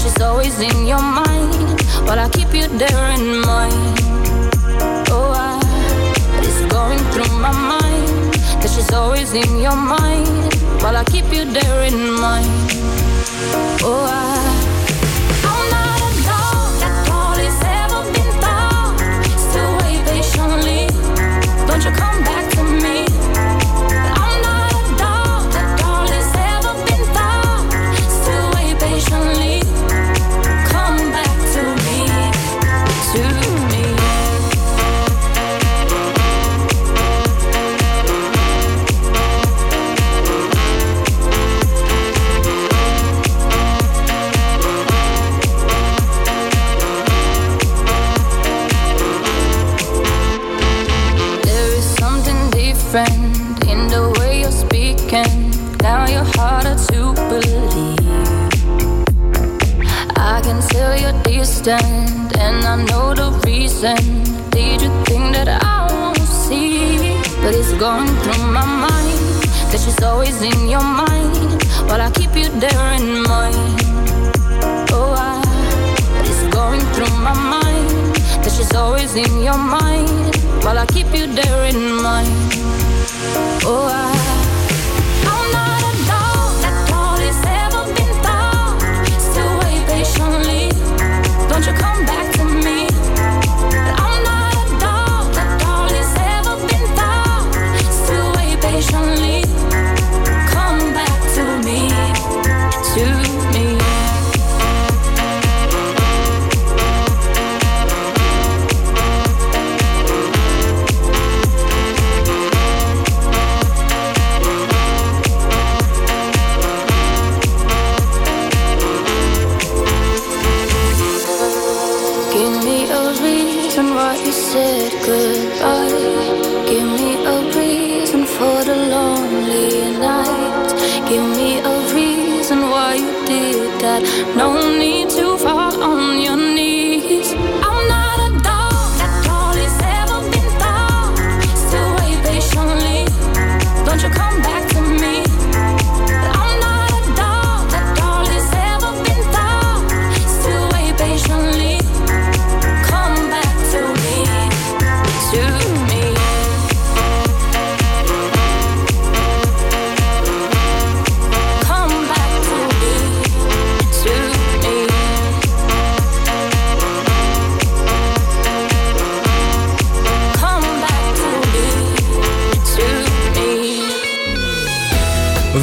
she's always in your mind. While I keep you there in mind. Oh, I, it's going through my mind that she's always in your mind. While I keep you there in mind. Oh, I. Don't you come back distant, and I know the reason. Did you think that I won't see? But oh, it's going through my mind that she's always in your mind. While I keep you there in mind. Oh, I, it's going through my mind that she's always in your mind. While I keep you there in mind. Oh, I. come back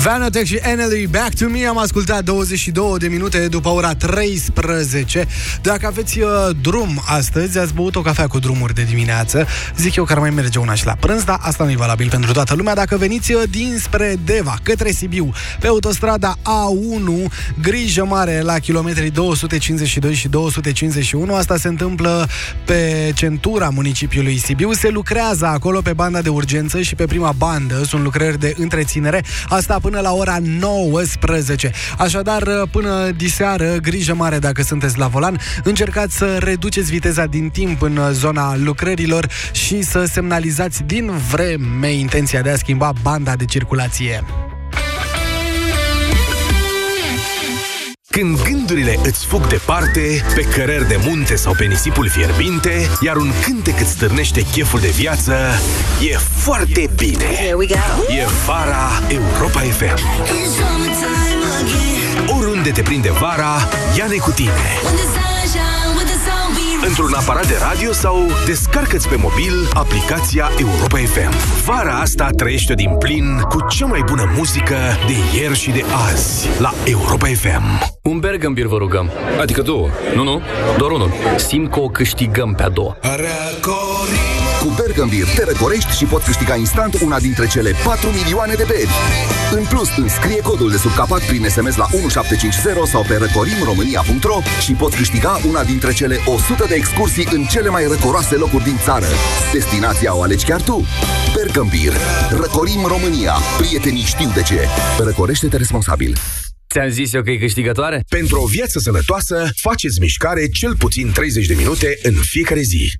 Vanatech și Enely Back to Me. Am ascultat 22 de minute după ora 13 Dacă aveți uh, drum astăzi Ați băut o cafea cu drumuri de dimineață. Zic eu că ar mai merge una și la prânz Dar asta nu e valabil pentru toată lumea. Dacă veniți uh, dinspre Deva, către Sibiu Pe autostrada A1 Grijă mare la kilometrii 252 și 251 Asta se întâmplă pe centura municipiului Sibiu. Se lucrează acolo pe banda de urgență Și pe prima bandă. Sunt lucrări de întreținere. Asta până la ora 19. Așadar, până diseară, grijă mare dacă sunteți la volan, încercați să reduceți viteza din timp în zona lucrărilor și să semnalizați din vreme intenția de a schimba banda de circulație. Când gândurile îți fug departe, pe cărări de munte sau pe nisipul fierbinte, iar un cântec îți stârnește cheful de viață, e foarte bine. Here we go. E vara Europa FM. Oriunde te prinde vara, ia-ne cu tine. Într-un aparat de radio sau descarcă-ți pe mobil aplicația Europa FM. Vara asta trăiește din plin cu cea mai bună muzică de ieri și de azi la Europa FM. Un Bergambir vă rugăm. Adică două. Nu, nu, doar unul. Simt că o câștigăm pe a doua. Recorrimos dacă învii te răcorești și poți câștiga instant una dintre cele 4 milioane de beri. În plus, înscrie codul de sub capac prin SMS la 1750 sau pe răcorimromânia.ro și poți câștiga una dintre cele 100 de excursii în cele mai răcoroase locuri din țară. Destinația o alegi chiar tu. Bergambir. Răcorim România. Prietenii știu de ce. Răcorește-te responsabil. Ți-am zis eu că e câștigătoare? Pentru o viață sănătoasă, faceți mișcare cel puțin 30 de minute în fiecare zi.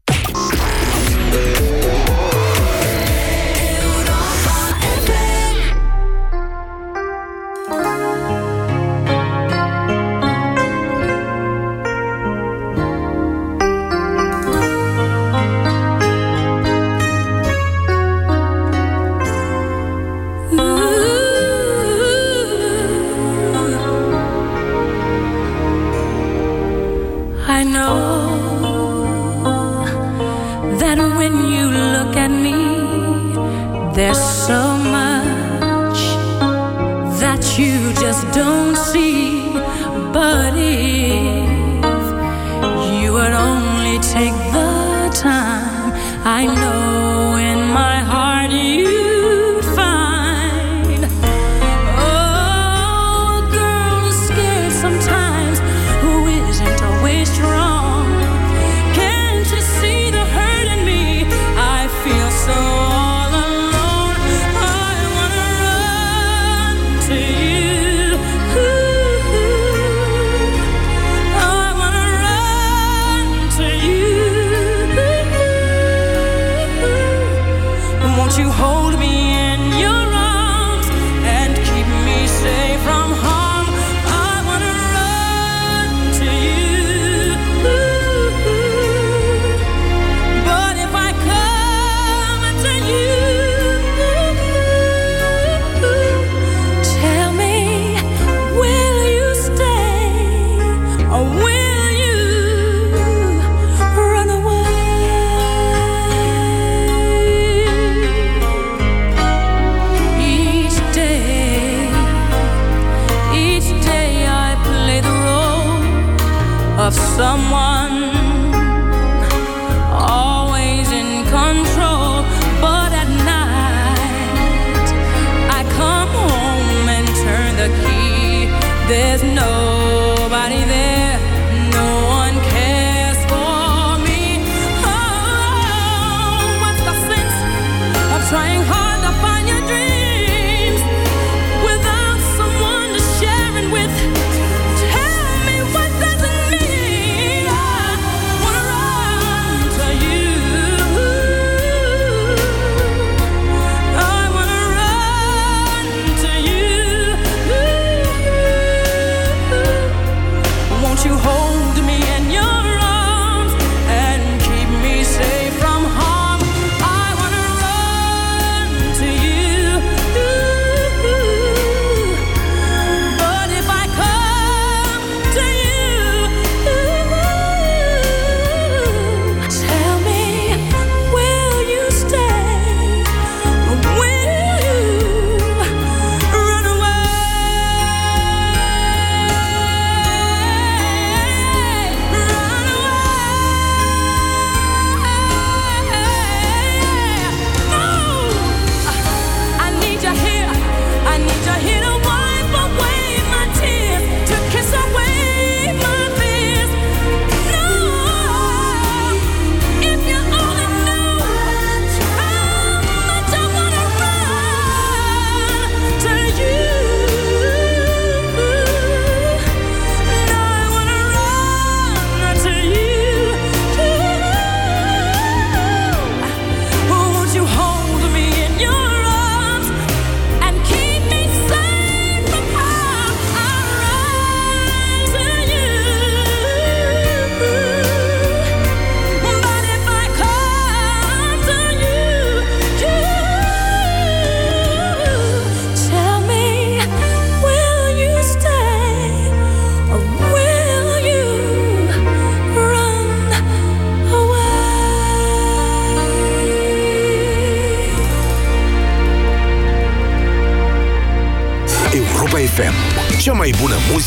I know. There's nobody there.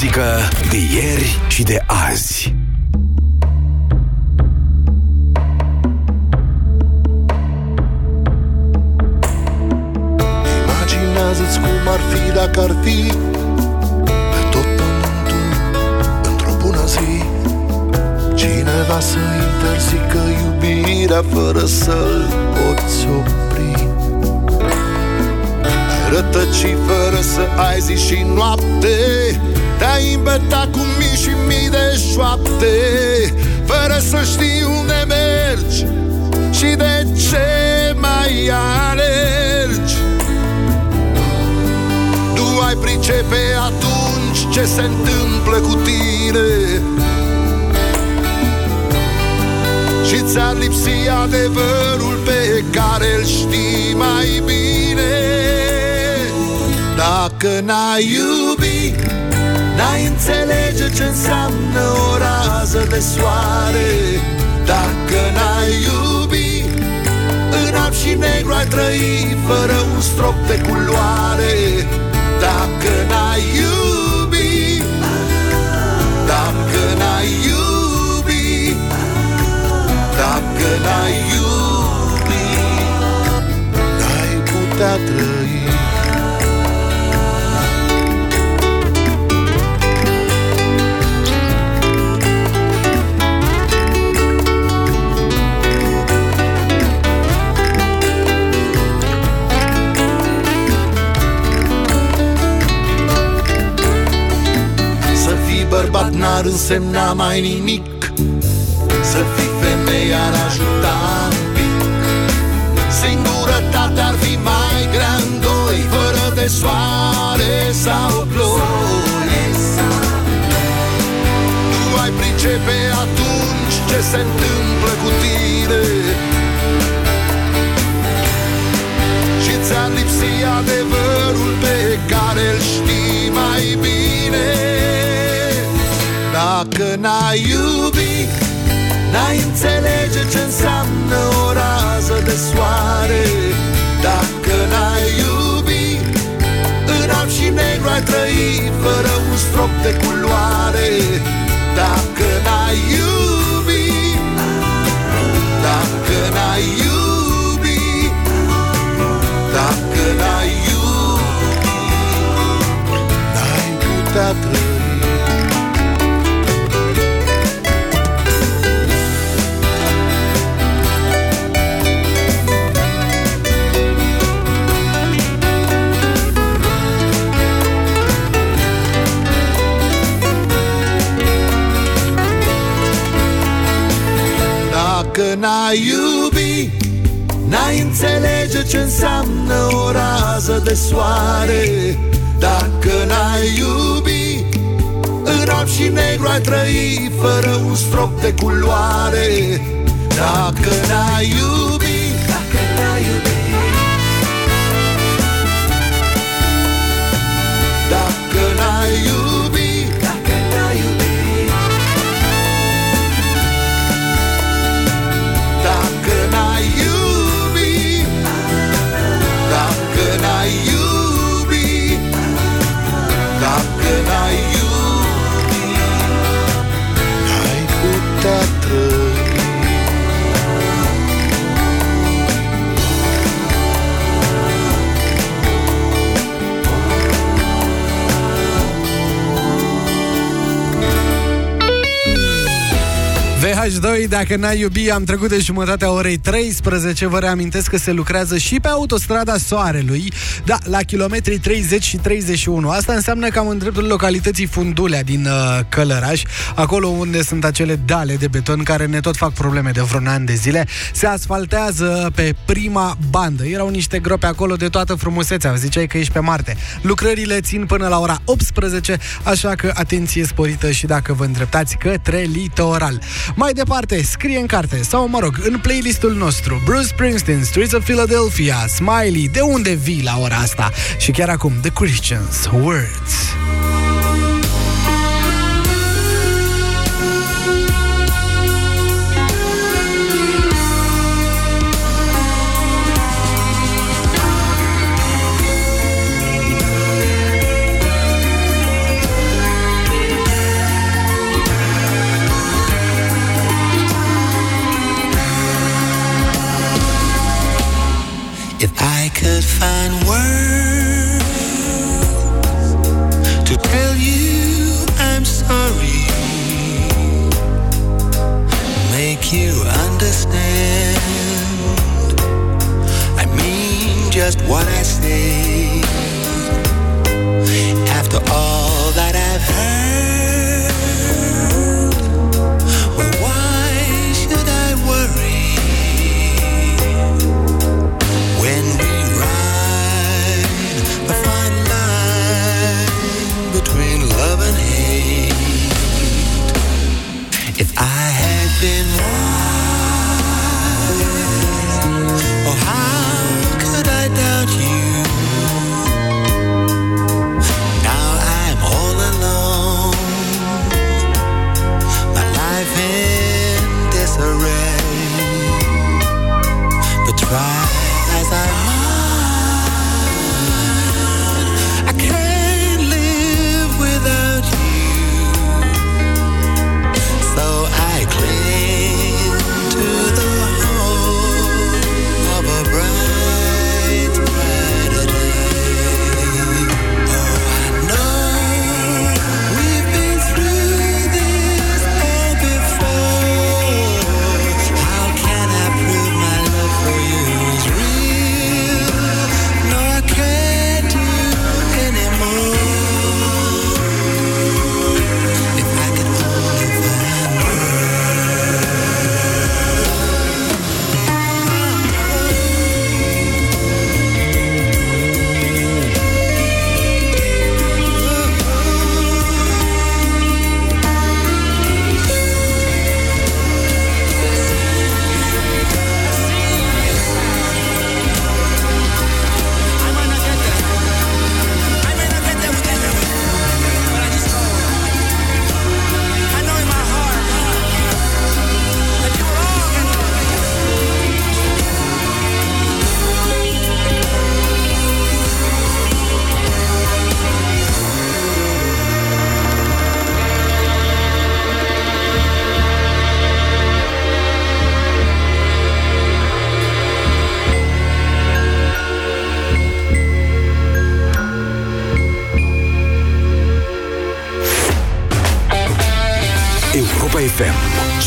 muzică de ieri de șoapte Fără să știi unde mergi Și de ce mai alergi. Nu ai pricepe atunci ce se întâmplă cu tine. Și ți-ar lipsi adevărul pe care îl știi mai bine. Dacă n-ai iubit N-ai înțelege ce înseamnă o rază de soare. Dacă n-ai iubit În alb și negru ai trăi Fără un strop de culoare. Dacă n-ai iubit Dacă n-ai iubit Dacă n-ai iubit N-ai putea trăi bărbat n-ar însemna mai nimic. Să fii femeie ar ajuta un pic. Singurătatea ar fi mai grea în doi Fără de soare sau ploi Nu ai pricepe atunci ce se întâmplă cu tine. Și ți-ar lipsi adevărul pe care îl știi mai bine Dacă n-ai iubit N-ai înțelege ce înseamnă o rază de soare. Dacă n-ai iubit În alb și negru ai trăi Fără un strop de culoare. Dacă n-ai iubit Dacă n-ai iubit Dacă n-ai iubit N-ai putea trăi n-ai iubi N-ai înțelege ce înseamnă o rază de soare. Dacă n-ai iubi În alb și negru ai trăi Fără un strop de culoare. Dacă n-ai iubi VH2, dacă n-ai iubi, am trecut de jumătatea orei 13. Vă reamintesc că se lucrează și pe autostrada Soarelui, da, la kilometrii 30 și 31. Asta înseamnă cam în dreptul localității Fundulea din uh, Călăraș, acolo unde sunt acele dale de beton care ne tot fac probleme de vreun an de zile. Se asfaltează pe prima bandă. Erau niște grope acolo de toată frumusețea. Ziceai că ești pe Marte. Lucrările țin până la ora 18, așa că atenție sporită și dacă vă îndreptați către litoral. Mai departe, scrie în carte sau, mă rog, în playlistul nostru Bruce Springsteen, Streets of Philadelphia, Smiley, de unde vii la ora asta? Și chiar acum, The Christians, Words. If I could find words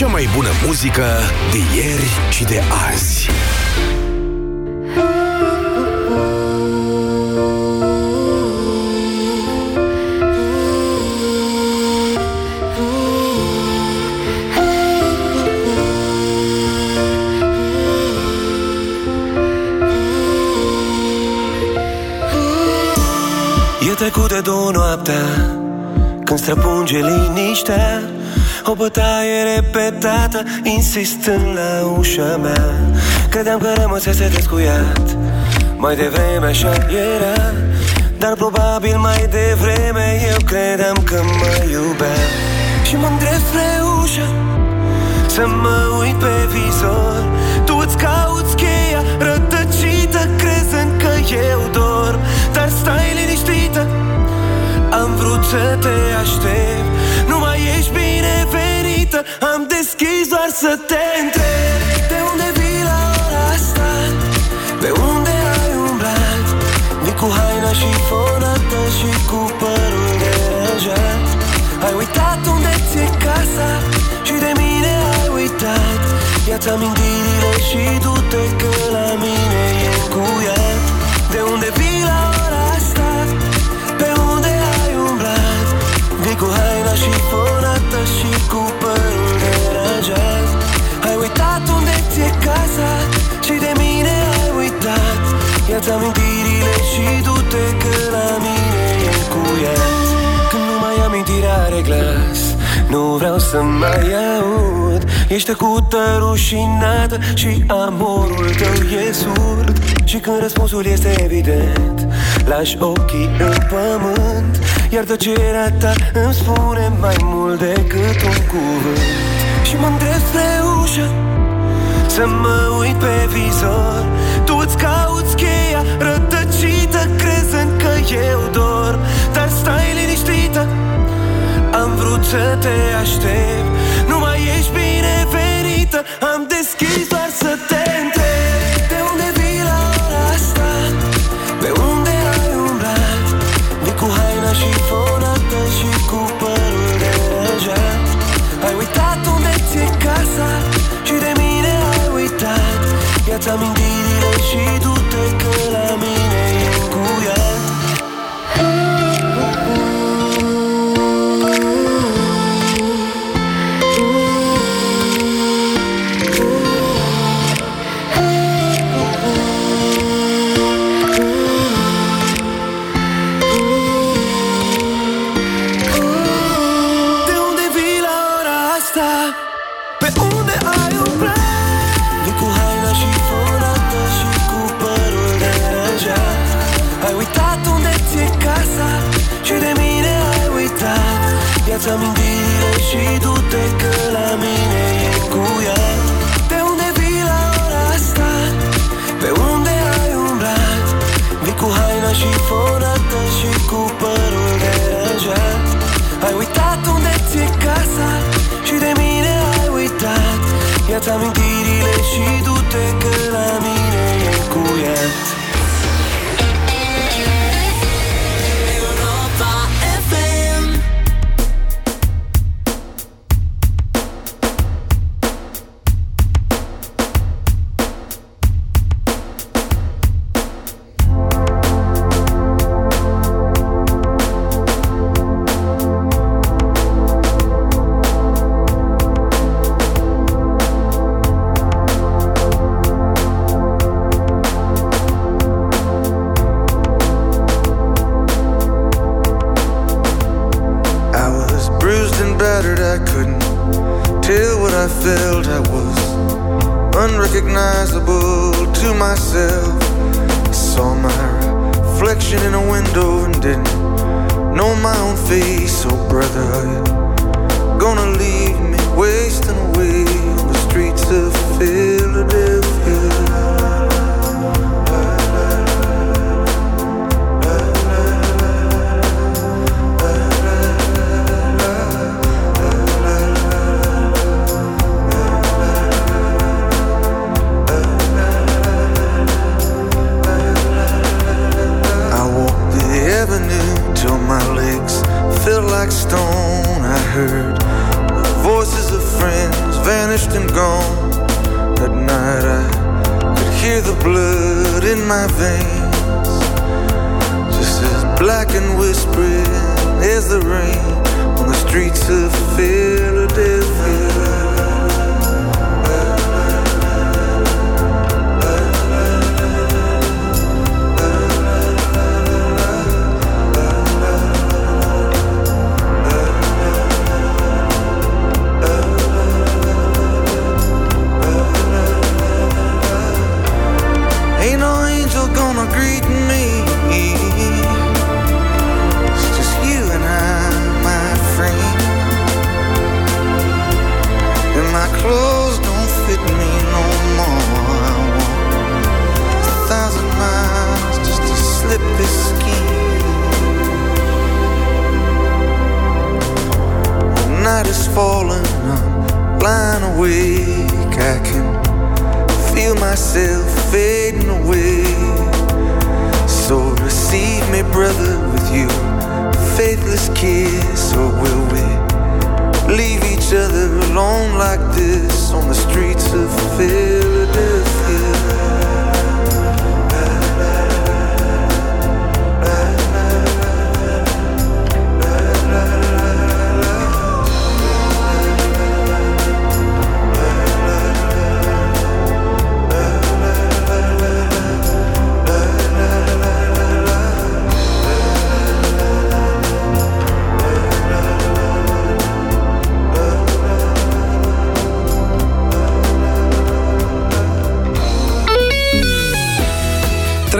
Cea mai bună muzică de ieri și de azi. E trecut de două noaptea Când străpunge liniștea O bătaie repetată Insistând la ușa mea. Credeam că rămăsese descuiat Mai devreme așa era Dar probabil mai devreme Eu credeam că mă iubea. Și mă îndrept spre ușă Să mă uit pe vizor. Tu îți cauți cheia Rătăcită crezând că eu dorm Dar stai liniștită Am vrut să te aștept Am deschis doar să te întreb De unde vii la ora asta? Pe unde ai umblat? Vii cu haina și fonată Și cu părul deranjat Ai uitat unde ți-e casa Și de mine ai uitat Ia-ți amintirile și du-te că la mine Ia-ți amintirile și du-te că la mine e încuiat Când nu mai amintirea are glas Nu vreau să mai aud. Ești tăcută, rușinată Și amorul tău e surd. Și când răspunsul este evident Lași ochii în pământ. Iar tăcerea ta îmi spune mai mult decât un cuvânt. Și mă îndrept spre ușă să mă uit pe vizor Tu îți cauți cheia rătăcită Crezând că eu dorm Dar stai liniștită Am vrut să te aștept Ia-ți amintirile și du-te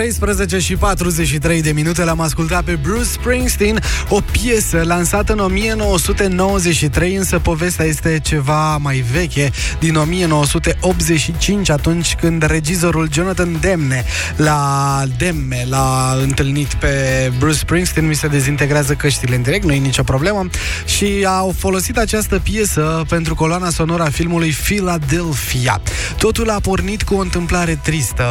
...13 și 43 de minute l-am ascultat pe Bruce Springsteen, o piesă lansată în 1993, însă povestea este ceva mai veche, din 1985, atunci când regizorul Jonathan Demne la Demme l-a întâlnit pe Bruce Springsteen, mi se dezintegrează căștile în direct, nu e nicio problemă, și au folosit această piesă pentru coloana sonoră a filmului Philadelphia. Totul a pornit cu o întâmplare tristă.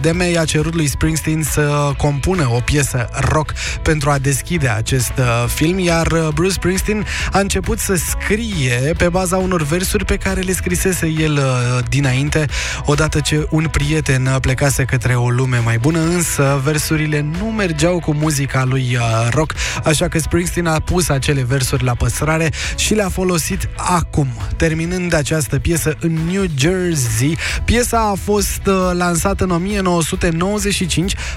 Demme i-a cerut lui Springsteen să compună o piesă rock pentru a deschide acest uh, film, iar uh, Bruce Springsteen a început să scrie pe baza unor versuri pe care le scrisese el uh, dinainte, odată ce un prieten plecase către o lume mai bună, însă versurile nu mergeau cu muzica lui rock, așa că Springsteen a pus acele versuri la păstrare și le-a folosit acum, terminând această piesă în New Jersey. Piesa a fost lansată în 1995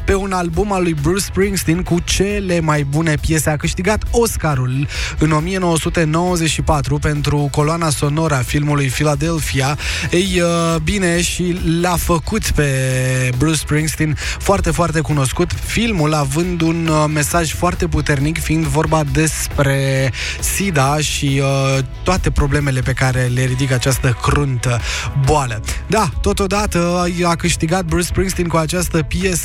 pe un album al lui Bruce Springsteen cu cele mai bune piese. A câștigat Oscarul în 1994 pentru coloana sonoră a filmului Philadelphia. Ei, uh, bine, și l-a făcut pe Bruce Springsteen foarte, foarte cunoscut. Filmul având un uh, mesaj foarte puternic, fiind vorba despre SIDA și uh, toate problemele pe care le ridică această cruntă boală. Da, totodată a câștigat Bruce Springsteen cu această piesă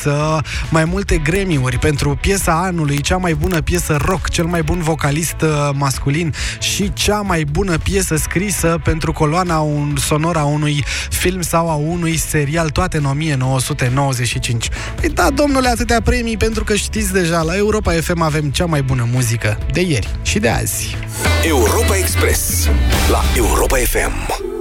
mai multe gremiuri pentru piesa anului, cea mai bună piesă rock, cel mai bun vocalist uh, masculin și cea mai bună piesă scrisă pentru coloana un, sonora unui film sau a unui serial, toate în 1995. Păi da, domnule, atâtea premii pentru că știți deja, la Europa FM avem cea mai bună muzică de ieri și de azi. Europa Express la Europa FM.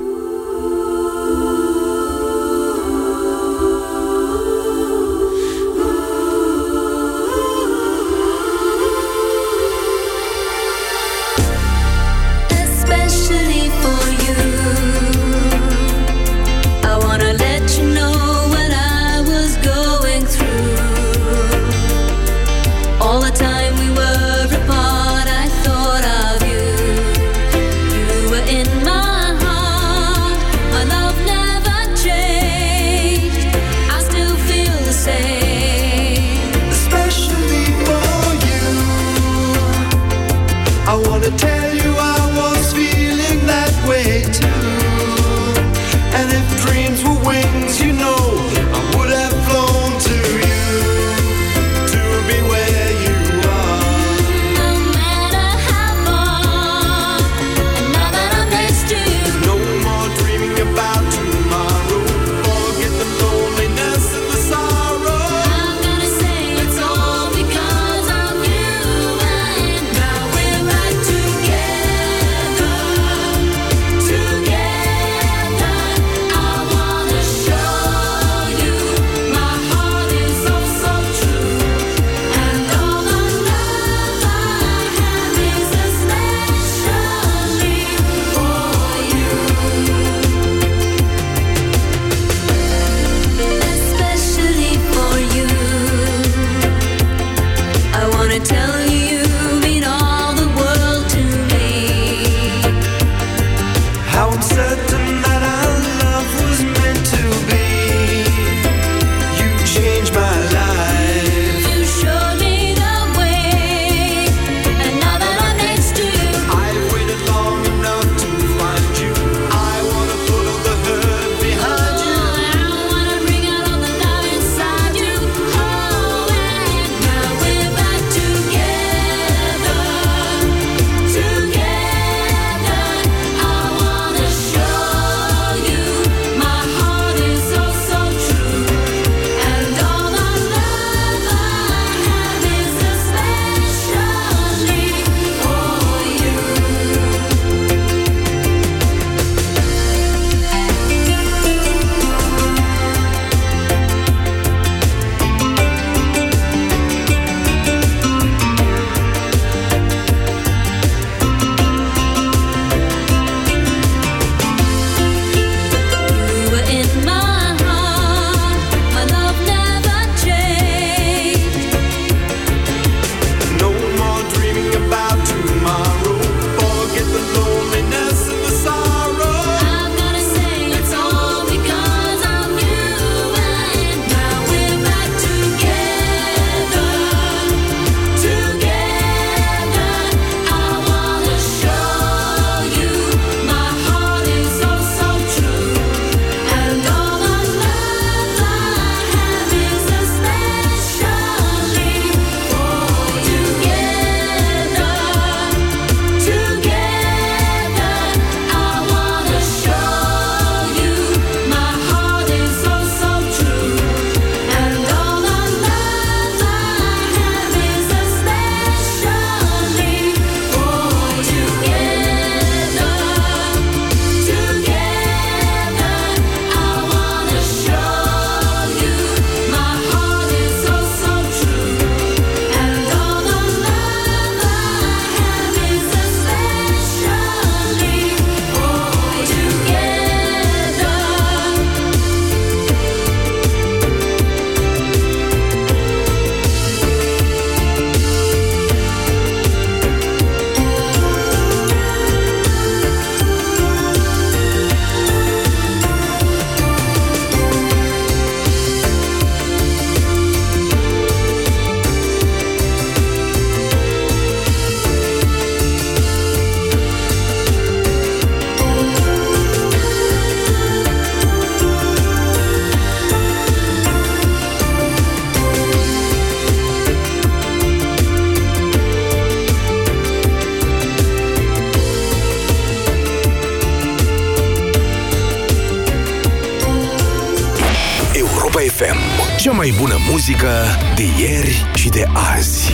muzică de ieri și de azi.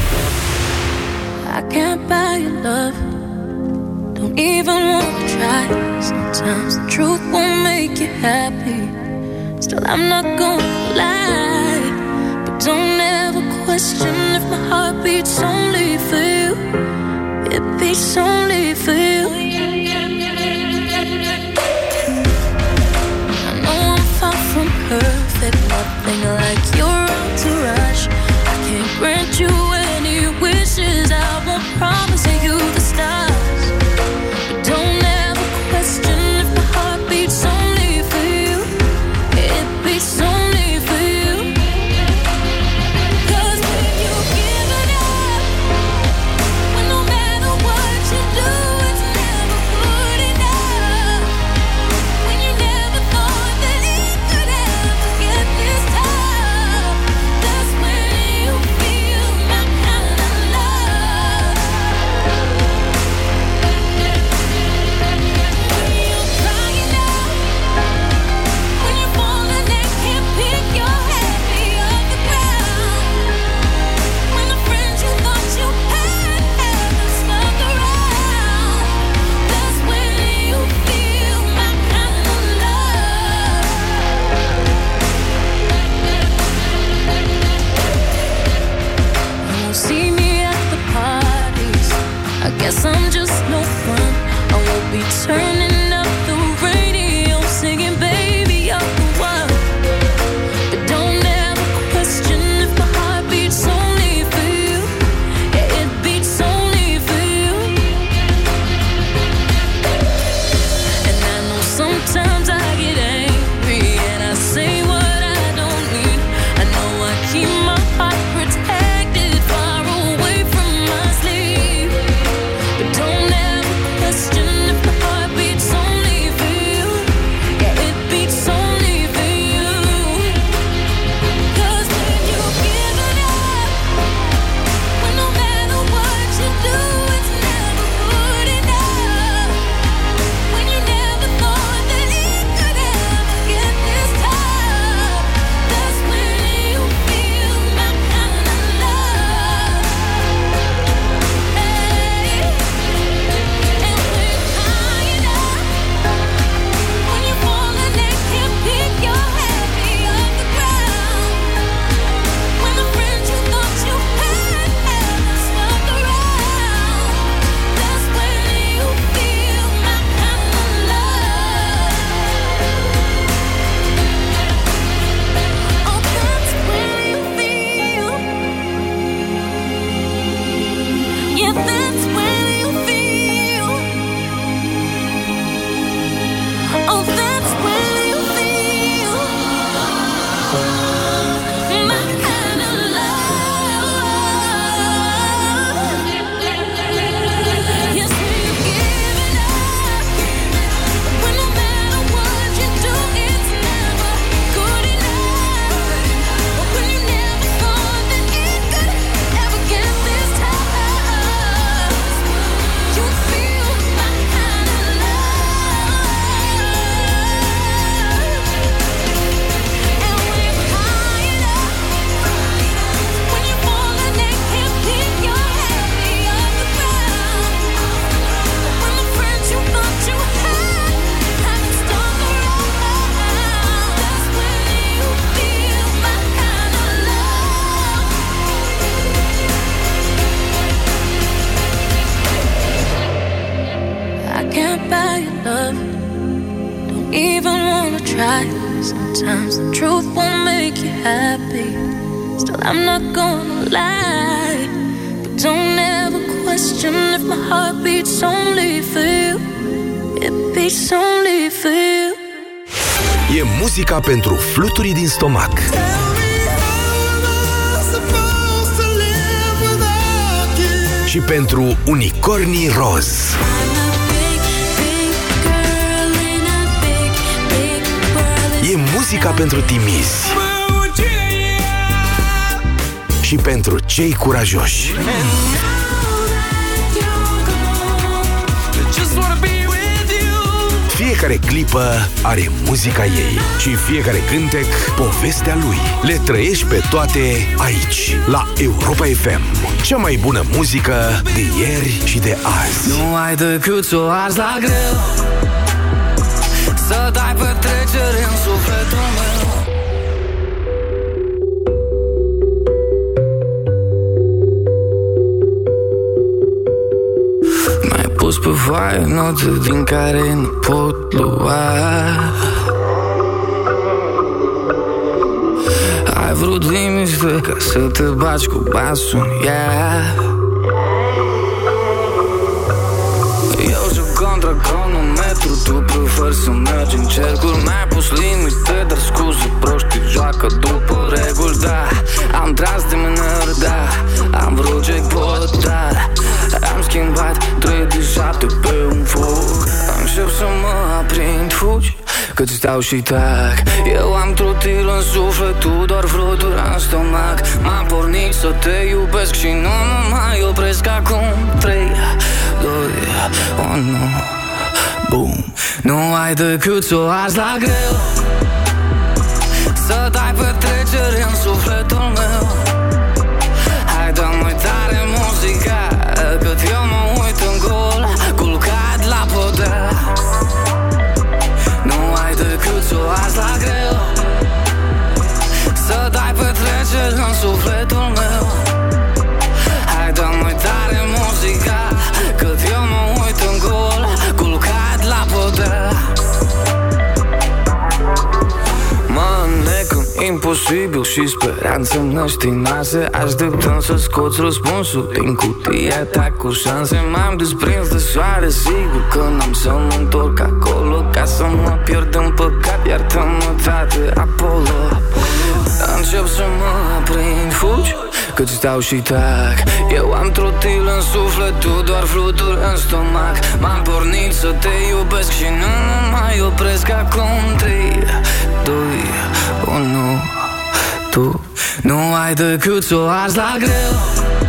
I can't buy your love. Don't even wanna try. Sometimes the truth won't make you happy. Still I'm not gonna lie. But don't ever question If my heart beats only for you. It beats only for you. I know I'm far from perfect Nothing like Și pentru unicornii roz. Big, E muzica pentru timizi Și pentru cei curajoși. And Fiecare clipă are muzica ei și fiecare cântec povestea lui. Le trăiești pe toate aici, la Europa FM. Cea mai bună muzică de ieri și de azi. Nu ai decât să o arzi la greu Să dai petrecere în sufletul meu Mi-ai pus pe foaie note din care nu pot lua. Ai vrut liniște ca să te baci cu basul în ea. Eu joc contra cronometru Tu preferi să mergi în cercuri. Mi-ai pus limite, dar scuze proști Joacă după reguli, da Am tras de mânări, da Am vrut jackpot, dar Am schimbat 3 de 7 pe un foc. Încep să mă aprind, fugi Cât stau și tac. Eu am trutil în suflet, tu doar fluturi în stomac. M-am pornit să te iubesc și nu mă mai opresc acum. 3, 2, 1, boom Nu ai decât să o arzi la greu. Să dai petrecere în sufletul meu Cât eu mă uit în gol Culcat la podea. Nu ai decât să o arzi la greu. Să dai petrecere în sufletul meu imposibil și speranță năștinoase Așteptăm să scoți răspunsul din cutia ta cu șanse. M-am desprins de soare, sigur că n-am să mă întorc acolo Ca să mă pierd în păcat, iartă-mă, tate, Apollo. Încep să mă aprind, fugi Cât stau și tac. Eu am trotil în suflet, tu doar fluturi în stomac. M-am pornit să te iubesc și nu mă mai opresc acum. 3, 2, 1 Tu nu ai decât să o arzi la greu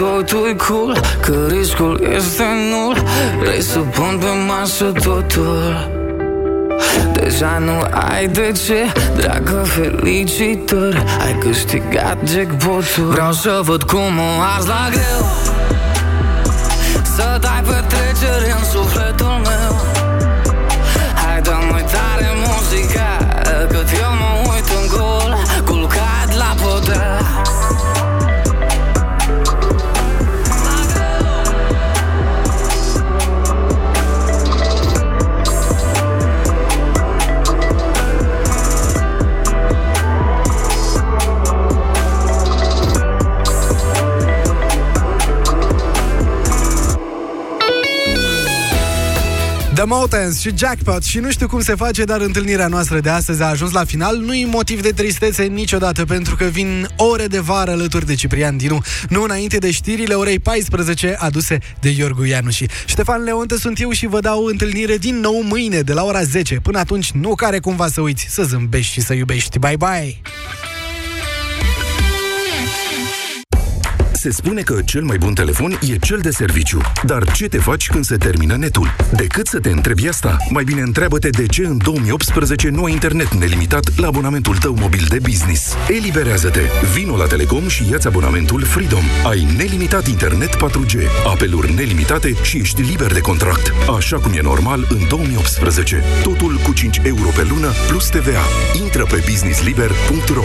totul e cool Că riscul este nul. Vrei să pun pe masă totul. Deja nu ai de ce Dragă, felicitări. Ai câștigat jackpotul. Vreau să văd cum o arzi la greu. Să dai petrecere în sufletul meu The Mountains și Jackpot și nu știu cum se face, dar întâlnirea noastră de astăzi a ajuns la final. Nu-i motiv de tristețe niciodată, pentru că vin ore de vară alături de Ciprian Dinu, nu înainte de știrile orei 14 aduse de Iorgu Ianuși. Ștefan Leonte sunt eu și vă dau întâlnire din nou mâine de la ora 10. Până atunci, nu care cumva să uiți să zâmbești și să iubești. Bye bye! Se spune că cel mai bun telefon e cel de serviciu. Dar ce te faci când se termină netul? Decât să te întrebi asta, mai bine întreabă-te de ce în 2018 nu ai internet nelimitat la abonamentul tău mobil de business. Eliberează-te! Vino la Telecom și ia-ți abonamentul Freedom. Ai nelimitat internet 4G, apeluri nelimitate și ești liber de contract. Așa cum e normal în 2018. Totul cu 5 euro pe lună plus TVA. Intră pe businessliber.ro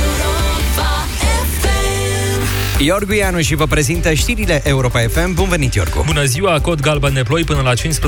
Iorgu Ianu și vă prezintă știrile Europa FM. Bun venit, Iorgu! Bună ziua! Cod galben de ploi până la 15